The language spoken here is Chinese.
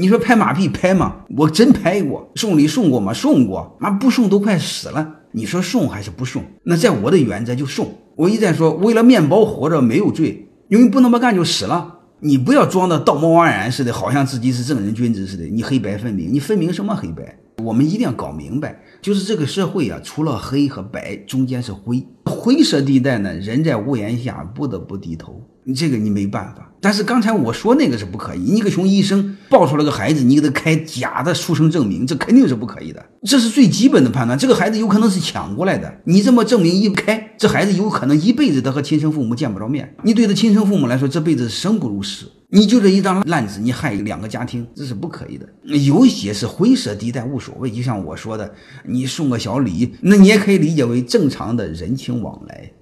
你说拍马屁拍吗？我真拍过，送礼送过吗？送过，妈不送都快死了。你说送还是不送？那在我的原则就送。我一再说，为了面包活着没有罪，因为不那么干就死了。你不要装的道貌岸然似的，好像自己是正人君子似的。你黑白分明，你分明什么黑白？我们一定要搞明白，就是这个社会啊，除了黑和白，中间是灰。灰色地带呢，人在屋檐下不得不低头。这个你没办法。但是刚才我说那个是不可以。你个穷医生抱出来个孩子，你给他开假的出生证明，这肯定是不可以的。这是最基本的判断。这个孩子有可能是抢过来的，你这么证明一开，这孩子有可能一辈子他和亲生父母见不着面。你对他亲生父母来说，这辈子生不如死。你就这一张烂纸，你害两个家庭，这是不可以的。有些是灰色地带，无所谓。就像我说的，你送个小礼，那你也可以理解为正常的人情往来。